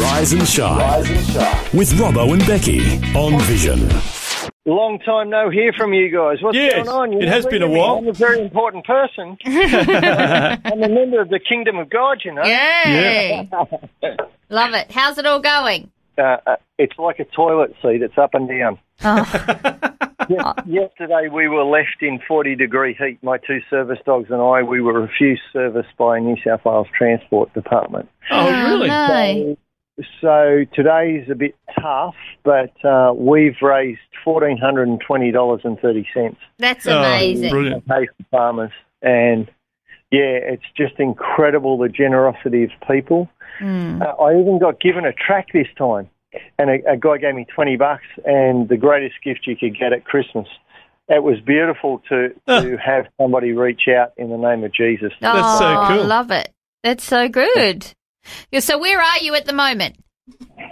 Rise and shine, with Robbo and Becky on Vision. Long time no hear from you guys. What's Yes, going on? You it has been a look at me. while. I'm a very important person. I'm a member of the kingdom of God, you know. Yay! Love it. How's it all going? Uh, uh, it's like a toilet seat. It's up and down. Oh, Yes, yesterday we were left in 40 degree heat. My two service dogs and I, we were refused service by New South Wales Transport Department. Oh, really? No. So today's a bit tough, but uh, we've raised $1,420.30 That's amazing. Oh, amazing. brilliant. pay for farmers. And yeah, it's just incredible the generosity of people. Mm. Uh, I even got given a track this time, and a, a guy gave me 20 bucks, and the greatest gift you could get at Christmas. It was beautiful to, to have somebody reach out in the name of Jesus. That's so oh, cool. I love it. That's so good. So where are you at the moment?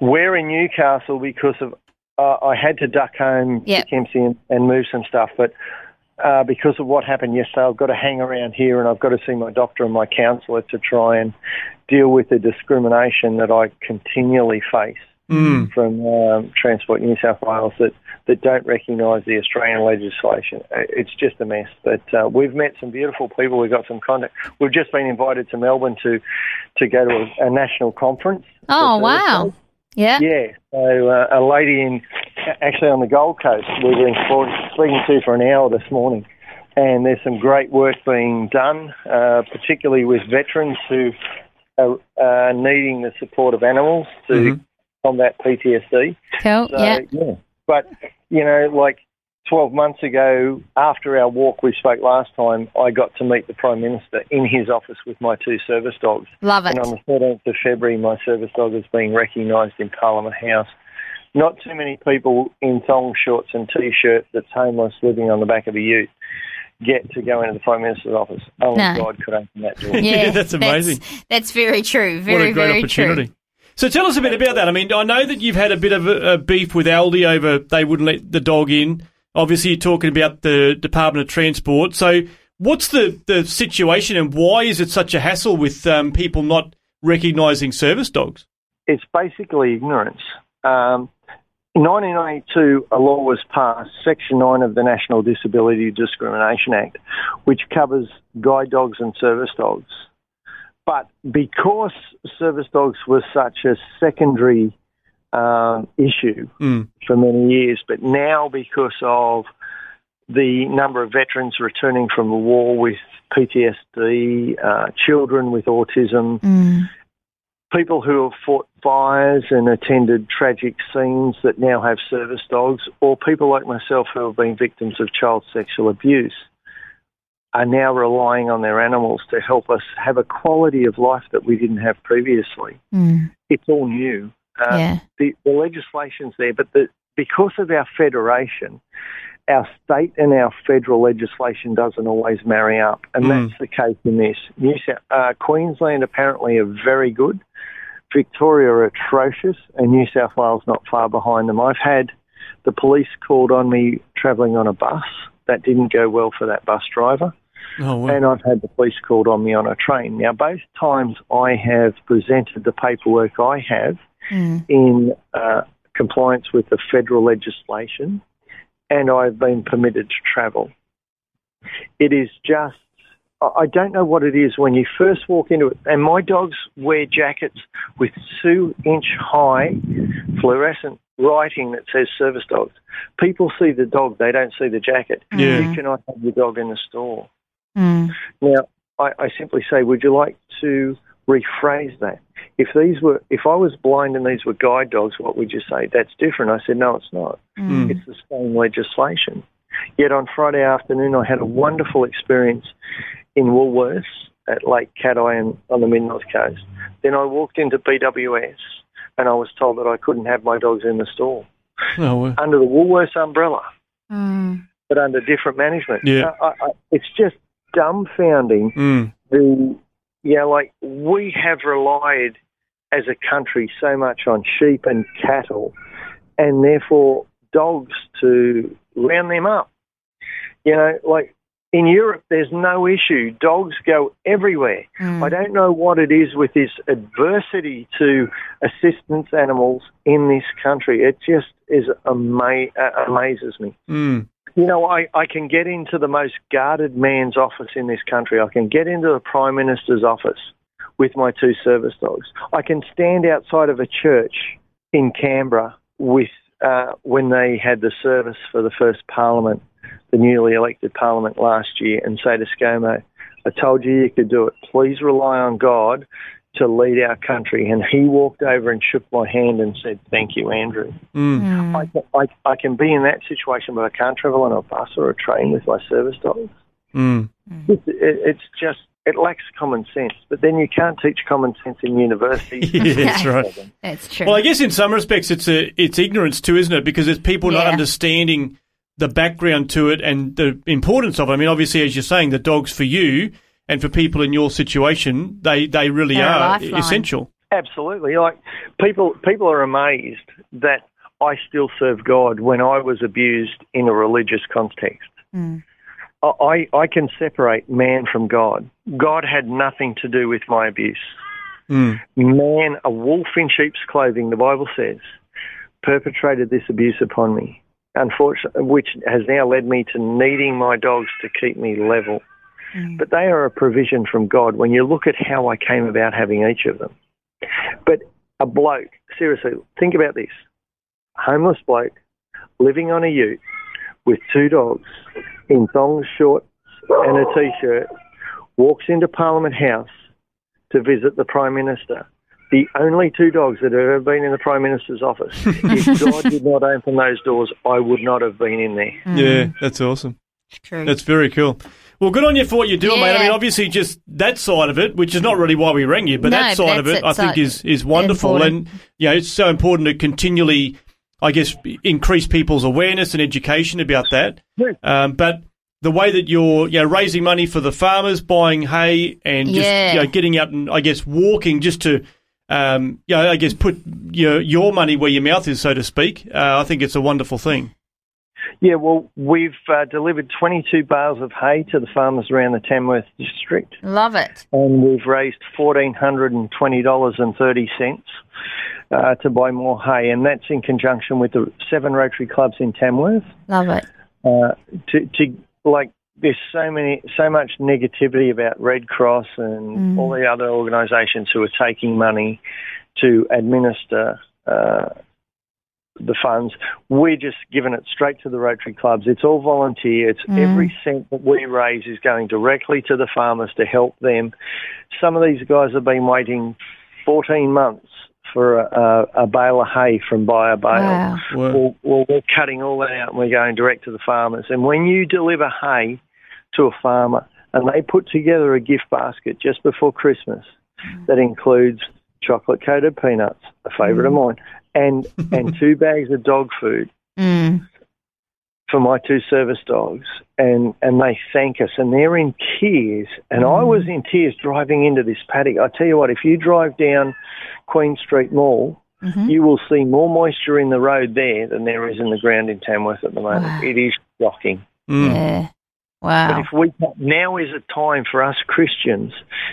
We're in Newcastle because of uh, I had to duck home Yep. to Kempsey and, and move some stuff, but uh, because of what happened yesterday, I've got to hang around here and I've got to see my doctor and my counsellor to try and deal with the discrimination that I continually face Mm. from um, Transport New South Wales that, that don't recognise the Australian legislation. Uh, It's just a mess. But uh, we've met some beautiful people. We've got some contact. We've just been invited to Melbourne to to go to a, a national conference. Oh, wow. Yeah. Yeah, so uh, a lady in actually on the Gold Coast we were in Florida, speaking to for an hour this morning, and there's some great work being done, uh, particularly with veterans who are uh, needing the support of animals to Mhm. that PTSD. Cool. So, yeah. yeah. But, you know, like 12 months ago, after our walk we spoke last time, I got to meet the Prime Minister in his office with my two service dogs. Love it. And on the 13th of February, my service dog is being recognised in Parliament House. Not too many people in thong shorts and t shirt that's homeless living on the back of a ute get to go into the Prime Minister's office. Only No. God could open that door. Yeah, that's amazing. That's, very true. Very, what a great very opportunity. true. So tell us a bit about that. I mean, I know that you've had a bit of a, beef with Aldi over they wouldn't let the dog in. Obviously, you're talking about the Department of Transport. So what's the, the situation and why is it such a hassle with um, people not recognising service dogs? it's basically ignorance. Um, in 1992, a law was passed, Section 9 of the National Disability Discrimination Act, which covers guide dogs and service dogs. But because service dogs were such a secondary um, issue Mm. for many years, but now because of the number of veterans returning from the war with PTSD, uh, children with autism, Mm. people who have fought fires and attended tragic scenes that now have service dogs, or people like myself who have been victims of child sexual abuse, are now relying on their animals to help us have a quality of life that we didn't have previously. Mm. It's all new. Uh, Yeah. the, the legislation's there, but the, because of our federation, our state and our federal legislation doesn't always marry up, and Mm. that's the case in this. New South, uh, Queensland apparently are very good. Victoria are atrocious, and New South Wales not far behind them. I've had the police called on me travelling on a bus. That didn't go well for that bus driver Oh, and I've had the police called on me on a train. Now, both times I have presented the paperwork I have Mm. in uh, compliance with the federal legislation, and I've been permitted to travel. It is just, I don't know what it is when you first walk into it, and my dogs wear jackets with two inch high fluorescent writing that says service dogs. People see the dog, they don't see the jacket. Yeah. You cannot have your dog in the store. Mm. Now, I, I simply say, would you like to rephrase that? If these were, if I was blind and these were guide dogs, what would you say? That's different. I said, no, it's not. Mm. It's the same legislation. Yet on Friday afternoon, I had a wonderful experience in Woolworths at Lake Cathie on the Mid North Coast. Then I walked into BWS and I was told that I couldn't have my dogs in the store Oh, well. under the Woolworths umbrella, Mm. but under different management. Yeah. I, I, it's just dumbfounding Mm. the yeah, like we have relied as a country so much on sheep and cattle, and therefore dogs to round them up. You know, like in Europe, there's no issue. Dogs go everywhere. Mm. I don't know what it is with this adversity to assistance animals in this country. It just is ama- uh, amazes me. Mm. You know, I, I can get into the most guarded man's office in this country. I can get into the Prime Minister's office with my two service dogs. I can stand outside of a church in Canberra with uh, when they had the service for the first Parliament, the newly elected Parliament last year, and say to ScoMo, I told you you could do it. Please rely on God to lead our country. And he walked over and shook my hand and said, Thank you, Andrew. Mm. Mm. I, can- I, I can be in that situation, but I can't travel on a bus or a train with my service dogs. Mm. It, it, it's just, it lacks common sense. But then you can't teach common sense in university. Yeah, that's right. That's true. Well, I guess in some respects it's a it's ignorance too, isn't it? Because it's people not understanding the background to it and the importance of it. I mean, obviously, as you're saying, the dogs for you and for people in your situation, they they really They're are essential. Absolutely. Like people, people are amazed that I still serve God when I was abused in a religious context. Mm. I, I can separate man from God. God had nothing to do with my abuse. Mm. Man, a wolf in sheep's clothing, the Bible says, perpetrated this abuse upon me. Unfortunately, which has now led me to needing my dogs to keep me level. Mm. But they are a provision from God when you look at how I came about having each of them. But a bloke, seriously, think about this. Homeless bloke living on a ute with two dogs in thongs, shorts, and a t-shirt walks into Parliament House to visit the Prime Minister. The only two dogs that have ever been in the Prime Minister's office. if God did not open those doors, I would not have been in there. Yeah, that's awesome. It's true. That's very cool. Well, good on you for what you're doing, mate. I mean, obviously, just that side of it, which is not really why we rang you, but No, that but side of it, I think, is is wonderful, important. and you know, it's so important to continually, I guess, increase people's awareness and education about that. Yeah. Um, but the way that you're, you know, raising money for the farmers, buying hay, and just Yeah. you know, getting out and I guess walking just to. Um, you know, I guess put your your money where your mouth is, so to speak. Uh, I think it's a wonderful thing. Yeah, well, we've uh, delivered 22 bales of hay to the farmers around the Tamworth district, Love it. and we've raised $1,420.30 uh, to buy more hay, and that's in conjunction with the seven Rotary clubs in Tamworth. Love it. Uh, to, to like, there's so many, so much negativity about Red Cross and Mm. all the other organisations who are taking money to administer uh, the funds. We're just giving it straight to the Rotary clubs. It's all volunteer. It's Mm. every cent that we raise is going directly to the farmers to help them. Some of these guys have been waiting 14 months for a, a, a bale of hay from Buy A Bale. Wow. Well, Well, well, we're cutting all that out and we're going direct to the farmers. And when you deliver hay to a farmer and they put together a gift basket just before Christmas that includes chocolate coated peanuts, a favourite of mine, and, and two bags of dog food Mm. For my two service dogs and, and they thank us and they're in tears and I was in tears driving into this paddock. I tell you what, if you drive down Queen Street Mall, Mhm. you will see more moisture in the road there than there is in the ground in Tamworth at the moment. Wow. It is shocking. mm. Yeah. But if we now is a time for us Christians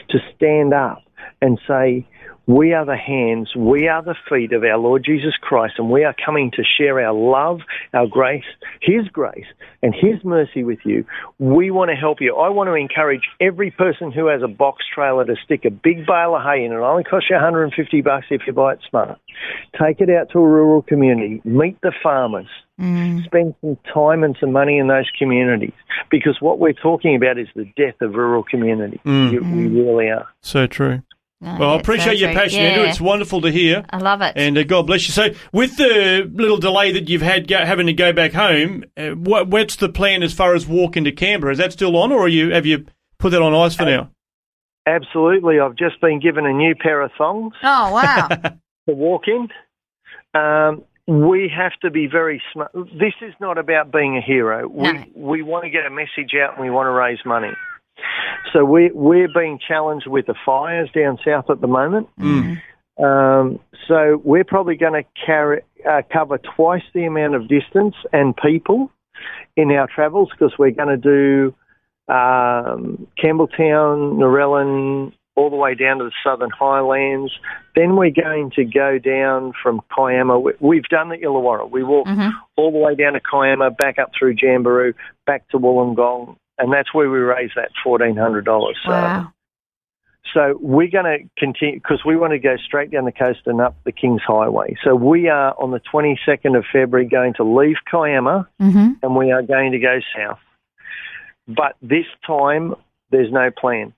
to stand up and say, we are the hands, we are the feet of our Lord Jesus Christ, and we are coming to share our love, our grace, His grace, and His mercy with you. We want to help you. I want to encourage every person who has a box trailer to stick a big bale of hay in. It It only costs you 150 bucks if you buy it smart. Take it out to a rural community. Meet the farmers Mm. spend some time and some money in those communities because what we're talking about is the death of rural communities. Mm. We really are. So true. No, Well, I appreciate so your passion, yeah. Andrew. It's wonderful to hear. I love it. And uh, God bless you. So, with the little delay that you've had go, having to go back home, uh, what, what's the plan as far as walking to Canberra? Is that still on, or are you have you put that on ice for now? Absolutely. I've just been given a new pair of thongs. oh, wow. to walk in. Um, we have to be very smart. This is not about being a hero. We we want to get a message out and we want to raise money. So we we're being challenged with the fires down south at the moment. Um, so we're probably going to carry uh, cover twice the amount of distance and people in our travels because we're going to do um, Campbelltown, Narellan, all the way down to the Southern Highlands. Then we're going to go down from Kiama. We- We've done the Illawarra. We walked all the way down to Kiama, back up through Jamberoo, back to Wollongong, and that's where we raised that fourteen hundred dollars. So, Wow. so we're going to continue because we want to go straight down the coast and up the King's Highway. So we are on the twenty second of February going to leave Kiama Mm-hmm. and we are going to go south. But this time, there's no plan.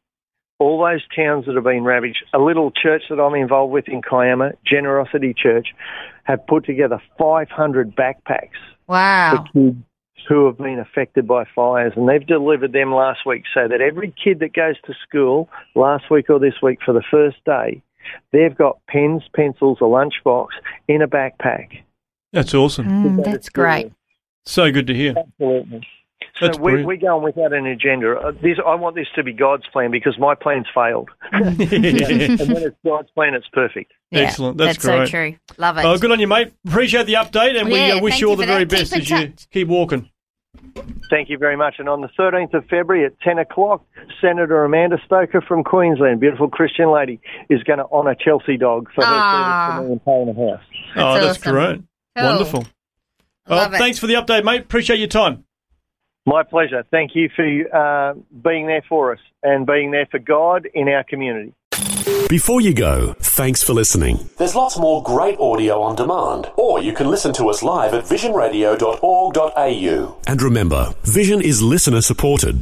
All those towns that have been ravaged, a little church that I'm involved with in Kiama, Generosity Church, have put together 500 backpacks Wow. for kids who have been affected by fires, and they've delivered them last week so that every kid that goes to school last week or this week for the first day, they've got pens, pencils, a lunchbox in a backpack. That's awesome. Mm, that's great. So good to hear. Absolutely. That's so we're, brilliant. we're going without an agenda. Uh, This, I want this to be God's plan because my plan's failed. and when it's God's plan, it's perfect. Yeah, Excellent. That's so great. true. Love it. Oh, good on you, mate. Appreciate the update, and we uh, wish you all the very that. Best in as you keep walking. Thank you very much. And on the 13th of February at 10 o'clock, Senator Amanda Stoker from Queensland, beautiful Christian lady, is going to honour Chelsea Dog for her Ah. service to me in Parliament House. oh, that's awesome. great. Cool. Wonderful. Well, Love it. thanks for the update, mate. Appreciate your time. My pleasure. Thank you for uh, being there for us and being there for God in our community. Before you go, thanks for listening. There's lots more great audio on demand, or you can listen to us live at visionradio.org.au. And remember, Vision is listener supported.